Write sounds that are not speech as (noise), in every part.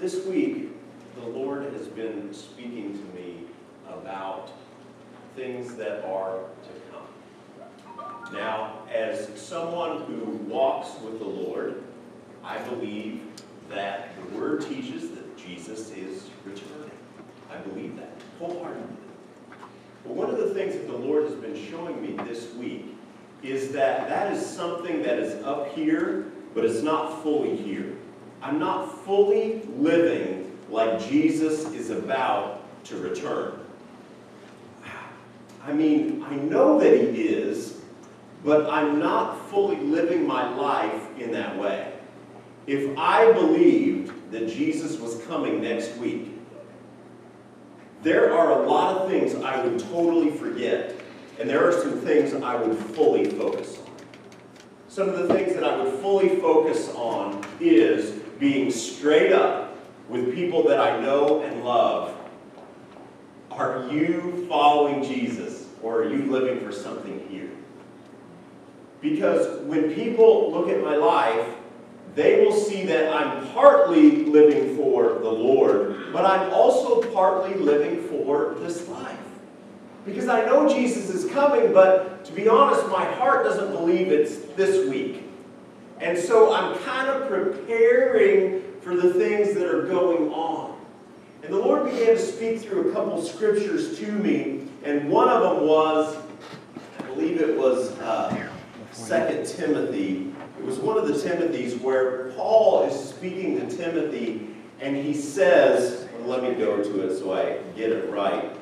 This week, the Lord has been speaking to me about things that are to come. Now, as someone who walks with the Lord, I believe that the Word teaches that Jesus is returning. I believe that wholeheartedly. But one of the things that the Lord has been showing me this week is that that is something that is up here, but it's not fully here. I'm not fully living like Jesus is about to return. (sighs) I mean, I know that He is, but I'm not fully living my life in that way. If I believed that Jesus was coming next week, there are a lot of things I would totally forget, and there are some things I would fully focus on. Some of the things that I would fully focus on is being straight up with people that I know and love. Are you following Jesus or are you living for something here? Because when people look at my life, they will see that I'm partly living for the Lord, but I'm also partly living for this life. Because I know Jesus is coming, but to be honest, my heart doesn't believe it's this week. And so I'm kind of preparing for the things that are going on. And the Lord began to speak through a couple scriptures to me, and one of them was, I believe it was uh, 2 Timothy. It was one of the Timothys where Paul is speaking to Timothy, and he says, let me go to it so I get it right.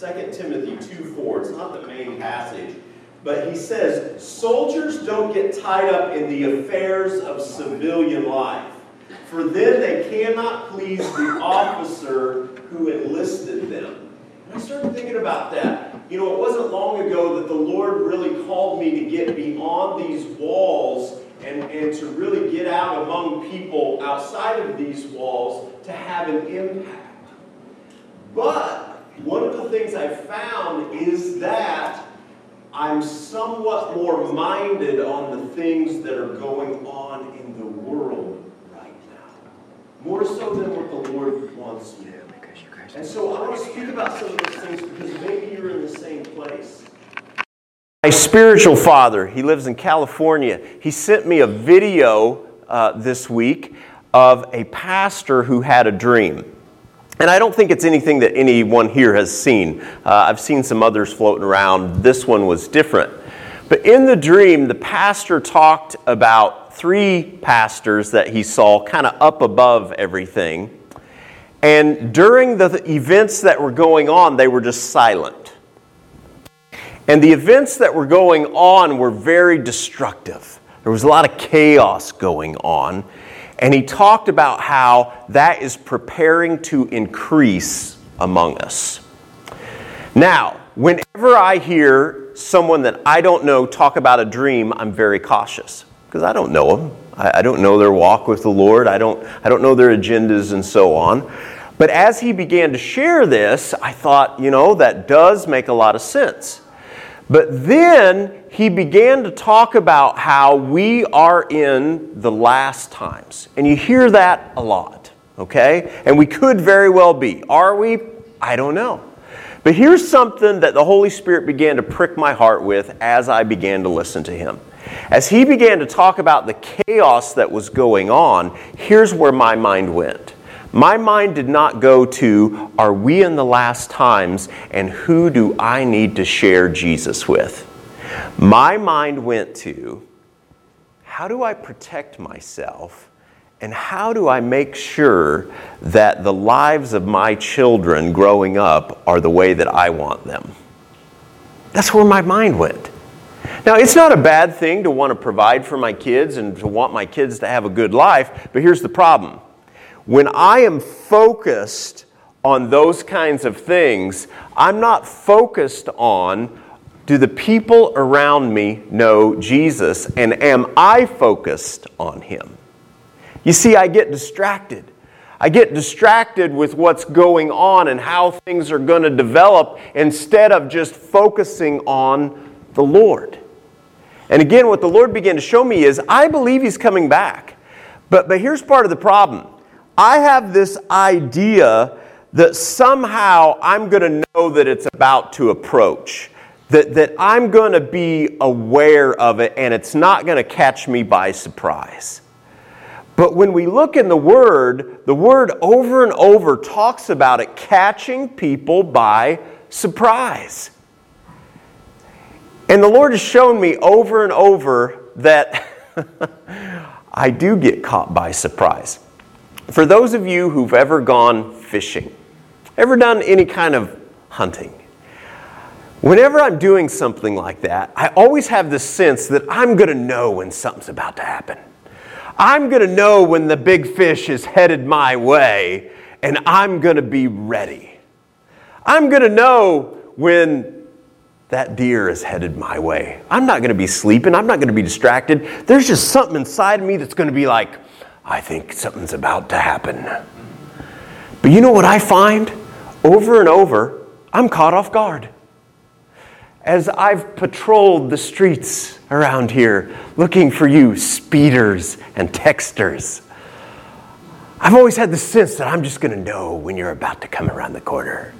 2 Timothy 2 4, it's not the main passage, but he says, Soldiers don't get tied up in the affairs of civilian life, for then they cannot please the officer who enlisted them. And I started thinking about that. You know, it wasn't long ago that the Lord really called me to get beyond these walls and, and to really get out among people outside of these walls to have an impact. But one of the things I found is that I'm somewhat more minded on the things that are going on in the world right now. More so than what the Lord wants me. To do. And so I want to speak about some of those things because maybe you're in the same place. My spiritual father, he lives in California, he sent me a video uh, this week of a pastor who had a dream. And I don't think it's anything that anyone here has seen. Uh, I've seen some others floating around. This one was different. But in the dream, the pastor talked about three pastors that he saw kind of up above everything. And during the events that were going on, they were just silent. And the events that were going on were very destructive. There was a lot of chaos going on. And he talked about how that is preparing to increase among us. Now, whenever I hear someone that I don't know talk about a dream, I'm very cautious because I don't know them. I, I, don't know their walk with the Lord. I don't, I don't know their agendas and so on. But as he began to share this, I thought, you know, that does make a lot of sense. But then he began to talk about how we are in the last times. And you hear that a lot, okay? And we could very well be. Are we? I don't know. But here's something that the Holy Spirit began to prick my heart with as I began to listen to him. As he began to talk about the chaos that was going on, here's where my mind went. My mind did not go to, are we in the last times and who do I need to share Jesus with? My mind went to, how do I protect myself and how do I make sure that the lives of my children growing up are the way that I want them? That's where my mind went. Now, it's not a bad thing to want to provide for my kids and to want my kids to have a good life, but here's the problem when I am focused on those kinds of things, I'm not focused on do the people around me know Jesus and am I focused on him? You see, I get distracted. I get distracted with what's going on and how things are going to develop instead of just focusing on the Lord. And again, what the Lord began to show me is I believe He's coming back. But, but here's part of the problem I have this idea that somehow I'm going to know that it's about to approach, that, that I'm going to be aware of it and it's not going to catch me by surprise. But when we look in the Word, the Word over and over talks about it catching people by surprise. And the Lord has shown me over and over that (laughs) I do get caught by surprise. For those of you who've ever gone fishing, ever done any kind of hunting, whenever I'm doing something like that, I always have this sense that I'm going to know when something's about to happen. I'm going to know when the big fish is headed my way, and I'm going to be ready. I'm going to know when that deer is headed my way. I'm not going to be sleeping. I'm not going to be distracted. There's just something inside of me that's going to be like, I think something's about to happen. But you know what I find? Over and over, I'm caught off guard. As I've patrolled the streets around here looking for you, speeders and texters, I've always had the sense that I'm just going to know when you're about to come around the corner.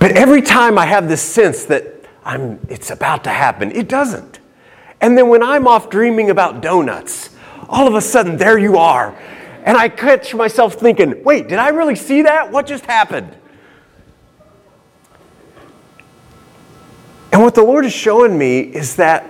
But every time I have this sense that I'm, it's about to happen, it doesn't. And then when I'm off dreaming about donuts, all of a sudden there you are. And I catch myself thinking, wait, did I really see that? What just happened? And what the Lord is showing me is that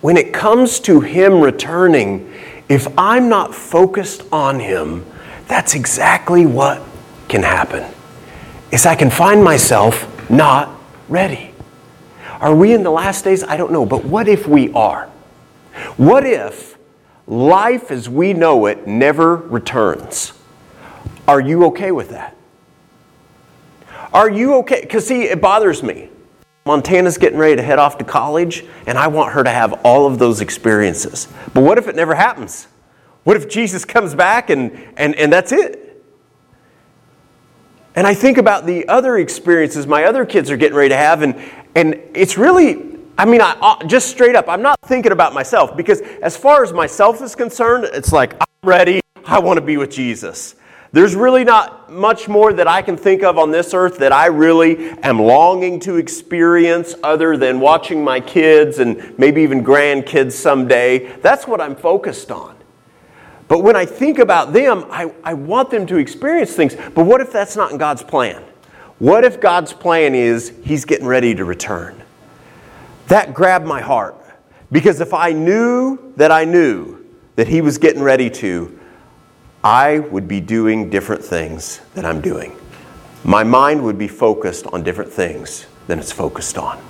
when it comes to Him returning, if I'm not focused on Him, that's exactly what can happen is I can find myself not ready. Are we in the last days? I don't know, but what if we are? What if life as we know it never returns? Are you okay with that? Are you okay? Because, see, it bothers me. Montana's getting ready to head off to college, and I want her to have all of those experiences. But what if it never happens? What if Jesus comes back and, and, and that's it? And I think about the other experiences my other kids are getting ready to have, and, and it's really, I mean, I, uh, just straight up, I'm not thinking about myself because as far as myself is concerned, it's like, I'm ready, I want to be with Jesus. There's really not much more that I can think of on this earth that I really am longing to experience other than watching my kids and maybe even grandkids someday. That's what I'm focused on. But when I think about them, I, I want them to experience things. But what if that's not in God's plan? What if God's plan is He's getting ready to return? That grabbed my heart. Because if I knew that I knew that He was getting ready to, I would be doing different things than I'm doing. My mind would be focused on different things than it's focused on.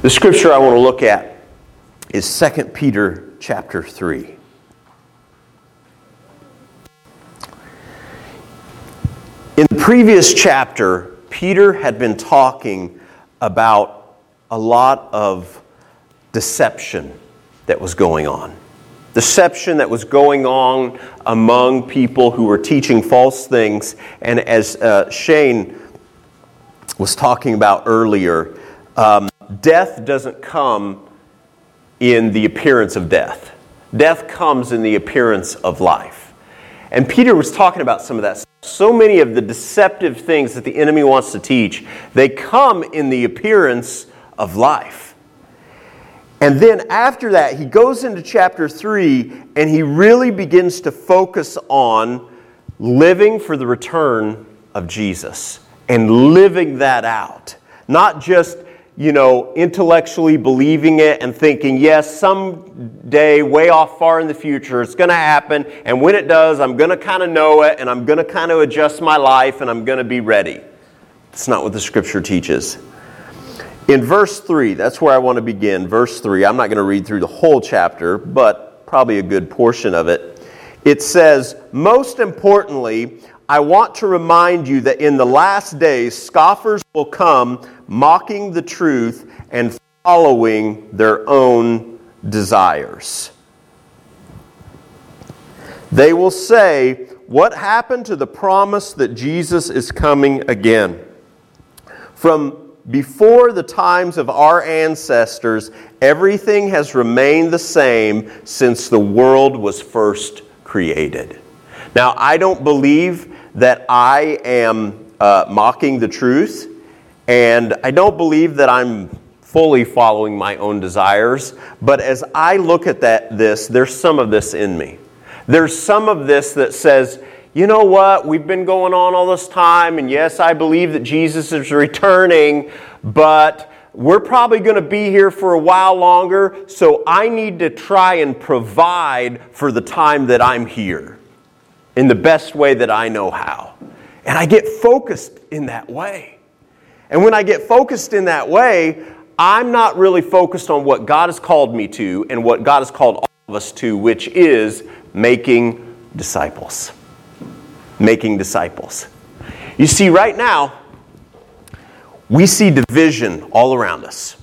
The scripture I want to look at is 2 Peter chapter 3. In the previous chapter, Peter had been talking about a lot of deception that was going on. Deception that was going on among people who were teaching false things. And as uh, Shane was talking about earlier, um, death doesn't come in the appearance of death, death comes in the appearance of life. And Peter was talking about some of that so many of the deceptive things that the enemy wants to teach, they come in the appearance of life. And then after that, he goes into chapter 3 and he really begins to focus on living for the return of Jesus and living that out. Not just you know, intellectually believing it and thinking, yes, someday, way off far in the future, it's going to happen. And when it does, I'm going to kind of know it and I'm going to kind of adjust my life and I'm going to be ready. That's not what the scripture teaches. In verse 3, that's where I want to begin. Verse 3, I'm not going to read through the whole chapter, but probably a good portion of it. It says, Most importantly, I want to remind you that in the last days, scoffers will come mocking the truth and following their own desires. They will say, What happened to the promise that Jesus is coming again? From before the times of our ancestors, everything has remained the same since the world was first created. Now, I don't believe that I am uh, mocking the truth, and I don't believe that I'm fully following my own desires. But as I look at that, this, there's some of this in me. There's some of this that says, you know what, we've been going on all this time, and yes, I believe that Jesus is returning, but we're probably going to be here for a while longer, so I need to try and provide for the time that I'm here in the best way that I know how. And I get focused in that way. And when I get focused in that way, I'm not really focused on what God has called me to and what God has called all of us to, which is making disciples. Making disciples. You see, right now, we see division all around us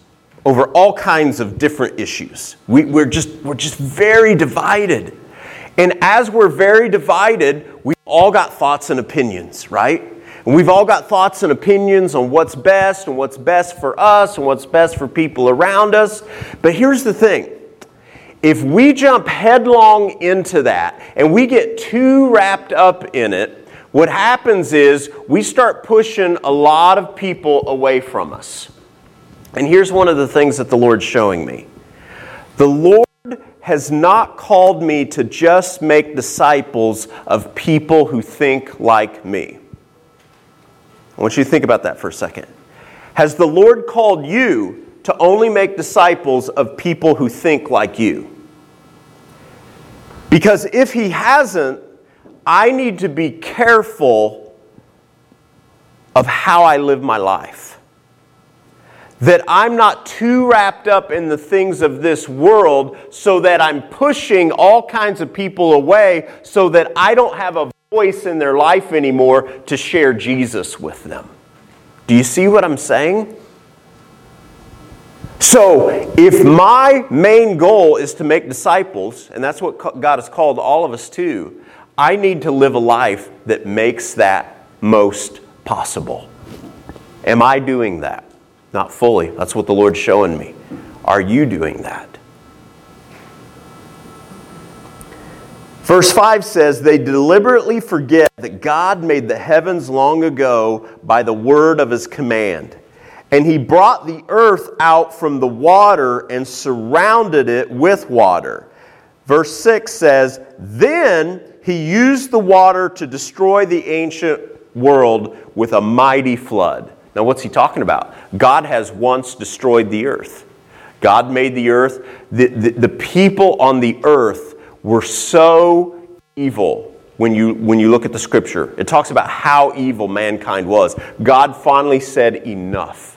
over all kinds of different issues. We, are just, we're just very divided. And as we're very divided, we've all got thoughts and opinions, right? And we've all got thoughts and opinions on what's best and what's best for us and what's best for people around us. But here's the thing if we jump headlong into that and we get too wrapped up in it, what happens is we start pushing a lot of people away from us. And here's one of the things that the Lord's showing me the Lord has not called me to just make disciples of people who think like me. I want you to think about that for a second. Has the Lord called you to only make disciples of people who think like you? Because if He hasn't, I need to be careful of how I live my life. That I'm not too wrapped up in the things of this world so that I'm pushing all kinds of people away so that I don't have a voice in their life anymore to share Jesus with them. Do you see what I'm saying? So, if my main goal is to make disciples, and that's what God has called all of us to, I need to live a life that makes that most possible. Am I doing that? Not fully. That's what the Lord's showing me. Are you doing that? Verse 5 says, They deliberately forget that God made the heavens long ago by the word of his command. And he brought the earth out from the water and surrounded it with water. Verse 6 says, Then he used the water to destroy the ancient world with a mighty flood. Now, what's he talking about? God has once destroyed the earth. God made the earth. The, the, the people on the earth were so evil when you, when you look at the scripture. It talks about how evil mankind was. God finally said, Enough.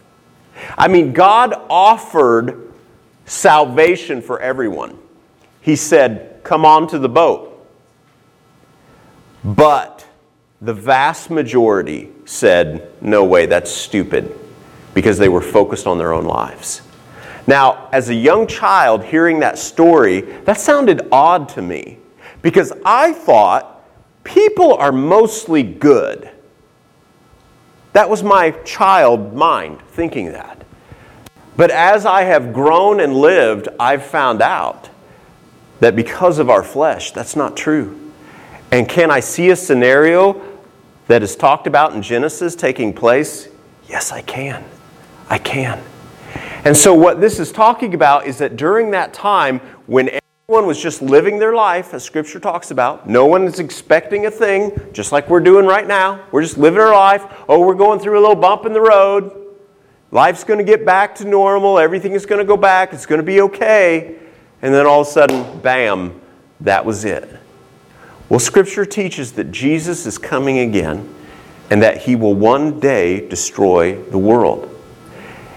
I mean, God offered salvation for everyone. He said, Come on to the boat. But the vast majority said, no way, that's stupid, because they were focused on their own lives. Now, as a young child hearing that story, that sounded odd to me because I thought people are mostly good. That was my child mind thinking that. But as I have grown and lived, I've found out that because of our flesh, that's not true. And can I see a scenario that is talked about in Genesis taking place? Yes, I can. I can. And so, what this is talking about is that during that time when everyone was just living their life, as Scripture talks about, no one is expecting a thing, just like we're doing right now. We're just living our life. Oh, we're going through a little bump in the road. Life's going to get back to normal. Everything is going to go back. It's going to be okay. And then all of a sudden, bam, that was it. Well, Scripture teaches that Jesus is coming again and that he will one day destroy the world.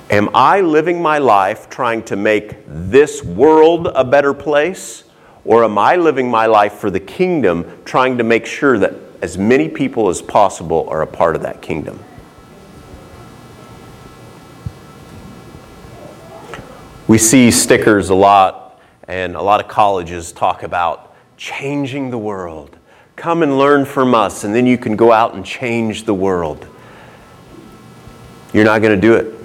Am I living my life trying to make this world a better place? Or am I living my life for the kingdom, trying to make sure that as many people as possible are a part of that kingdom? We see stickers a lot, and a lot of colleges talk about changing the world. Come and learn from us, and then you can go out and change the world. You're not going to do it.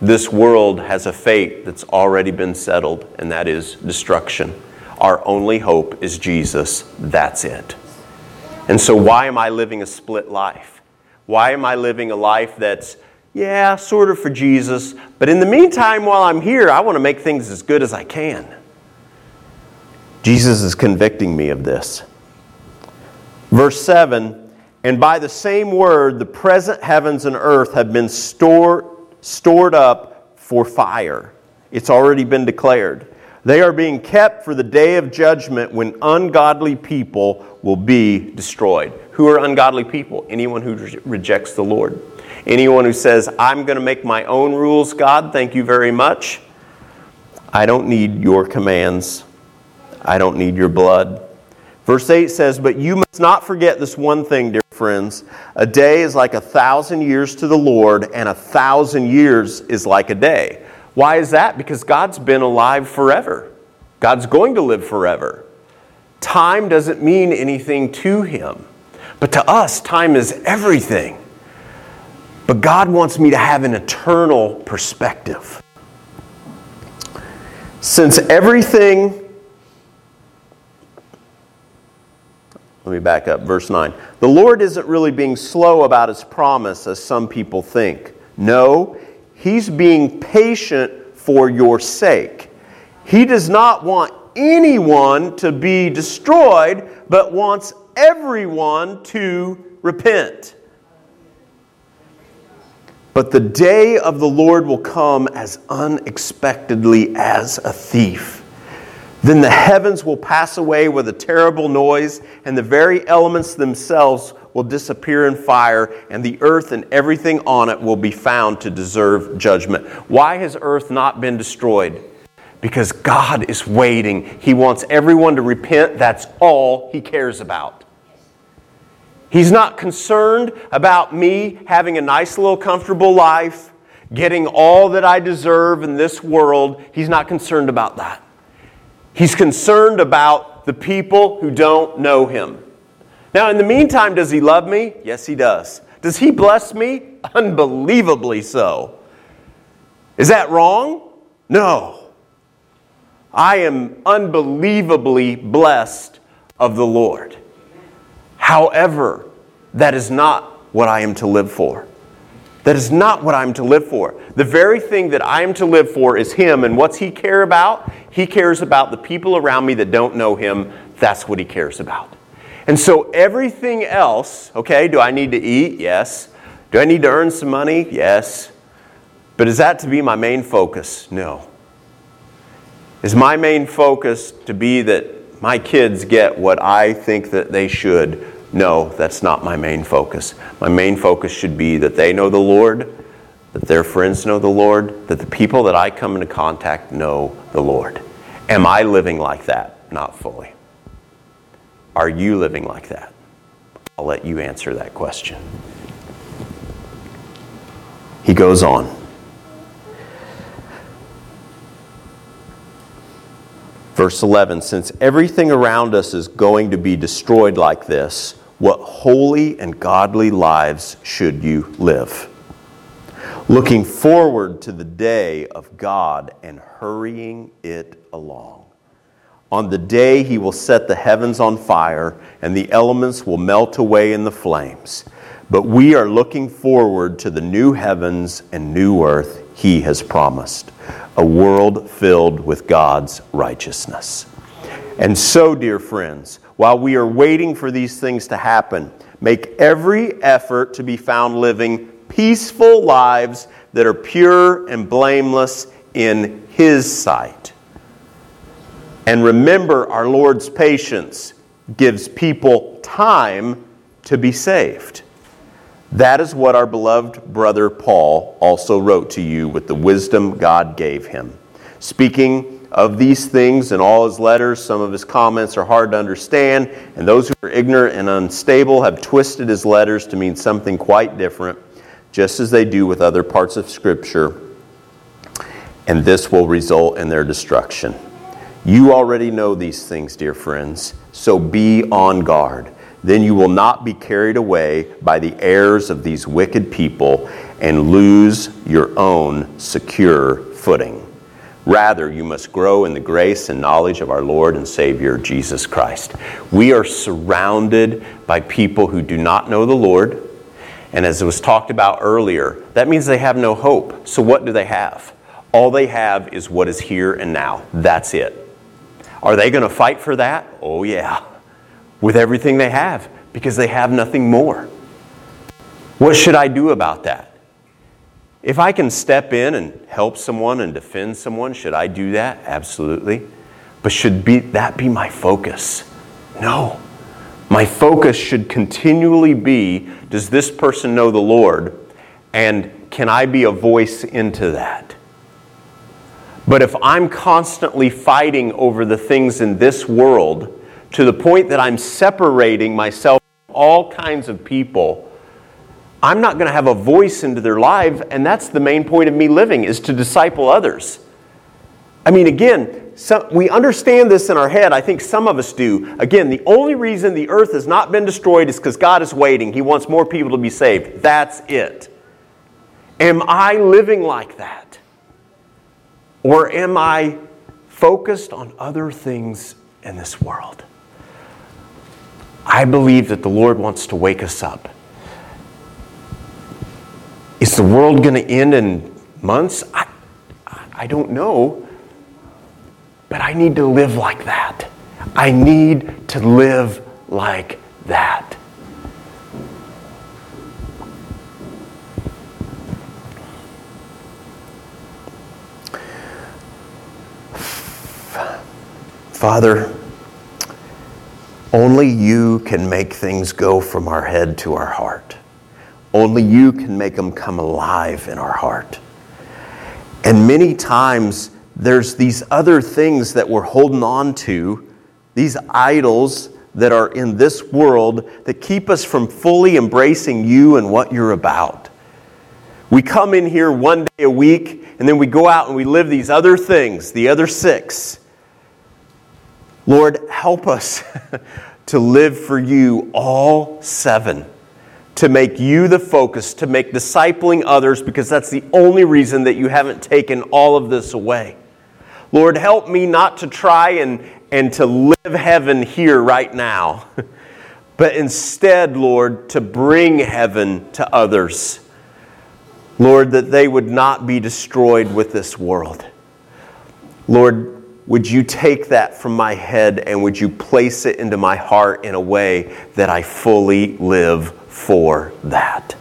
This world has a fate that's already been settled, and that is destruction. Our only hope is Jesus. That's it. And so, why am I living a split life? Why am I living a life that's, yeah, sort of for Jesus, but in the meantime, while I'm here, I want to make things as good as I can? Jesus is convicting me of this. Verse 7 And by the same word, the present heavens and earth have been stored, stored up for fire. It's already been declared. They are being kept for the day of judgment when ungodly people will be destroyed. Who are ungodly people? Anyone who re- rejects the Lord. Anyone who says, I'm going to make my own rules, God, thank you very much. I don't need your commands. I don't need your blood. Verse 8 says, But you must not forget this one thing, dear friends. A day is like a thousand years to the Lord, and a thousand years is like a day. Why is that? Because God's been alive forever. God's going to live forever. Time doesn't mean anything to him. But to us, time is everything. But God wants me to have an eternal perspective. Since everything Let me back up, verse 9. The Lord isn't really being slow about his promise, as some people think. No, he's being patient for your sake. He does not want anyone to be destroyed, but wants everyone to repent. But the day of the Lord will come as unexpectedly as a thief. Then the heavens will pass away with a terrible noise, and the very elements themselves will disappear in fire, and the earth and everything on it will be found to deserve judgment. Why has earth not been destroyed? Because God is waiting. He wants everyone to repent. That's all He cares about. He's not concerned about me having a nice little comfortable life, getting all that I deserve in this world. He's not concerned about that. He's concerned about the people who don't know him. Now, in the meantime, does he love me? Yes, he does. Does he bless me? Unbelievably so. Is that wrong? No. I am unbelievably blessed of the Lord. However, that is not what I am to live for. That is not what I'm to live for. The very thing that I am to live for is Him, and what's He care about? He cares about the people around me that don't know Him. That's what He cares about. And so everything else, okay, do I need to eat? Yes. Do I need to earn some money? Yes. But is that to be my main focus? No. Is my main focus to be that my kids get what I think that they should? No, that's not my main focus. My main focus should be that they know the Lord, that their friends know the Lord, that the people that I come into contact know the Lord. Am I living like that? Not fully. Are you living like that? I'll let you answer that question. He goes on. Verse 11 Since everything around us is going to be destroyed like this, what holy and godly lives should you live? Looking forward to the day of God and hurrying it along. On the day he will set the heavens on fire and the elements will melt away in the flames. But we are looking forward to the new heavens and new earth he has promised, a world filled with God's righteousness. And so, dear friends, while we are waiting for these things to happen, make every effort to be found living peaceful lives that are pure and blameless in His sight. And remember, our Lord's patience gives people time to be saved. That is what our beloved brother Paul also wrote to you with the wisdom God gave him. Speaking of these things in all his letters. Some of his comments are hard to understand, and those who are ignorant and unstable have twisted his letters to mean something quite different, just as they do with other parts of Scripture, and this will result in their destruction. You already know these things, dear friends, so be on guard. Then you will not be carried away by the errors of these wicked people and lose your own secure footing. Rather, you must grow in the grace and knowledge of our Lord and Savior, Jesus Christ. We are surrounded by people who do not know the Lord. And as it was talked about earlier, that means they have no hope. So, what do they have? All they have is what is here and now. That's it. Are they going to fight for that? Oh, yeah. With everything they have, because they have nothing more. What should I do about that? If I can step in and help someone and defend someone, should I do that? Absolutely. But should be, that be my focus? No. My focus should continually be does this person know the Lord? And can I be a voice into that? But if I'm constantly fighting over the things in this world to the point that I'm separating myself from all kinds of people, I'm not going to have a voice into their life, and that's the main point of me living is to disciple others. I mean, again, we understand this in our head. I think some of us do. Again, the only reason the earth has not been destroyed is because God is waiting. He wants more people to be saved. That's it. Am I living like that? Or am I focused on other things in this world? I believe that the Lord wants to wake us up is the world going to end in months? I, I don't know. But I need to live like that. I need to live like that. Father, only you can make things go from our head to our heart. Only you can make them come alive in our heart. And many times there's these other things that we're holding on to, these idols that are in this world that keep us from fully embracing you and what you're about. We come in here one day a week and then we go out and we live these other things, the other six. Lord, help us (laughs) to live for you all seven to make you the focus, to make discipling others, because that's the only reason that you haven't taken all of this away. Lord, help me not to try and, and to live heaven here right now, (laughs) but instead, Lord, to bring heaven to others. Lord, that they would not be destroyed with this world. Lord, would you take that from my head and would you place it into my heart in a way that I fully live for that.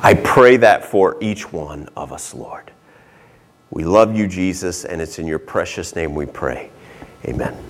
I pray that for each one of us, Lord. We love you, Jesus, and it's in your precious name we pray. Amen.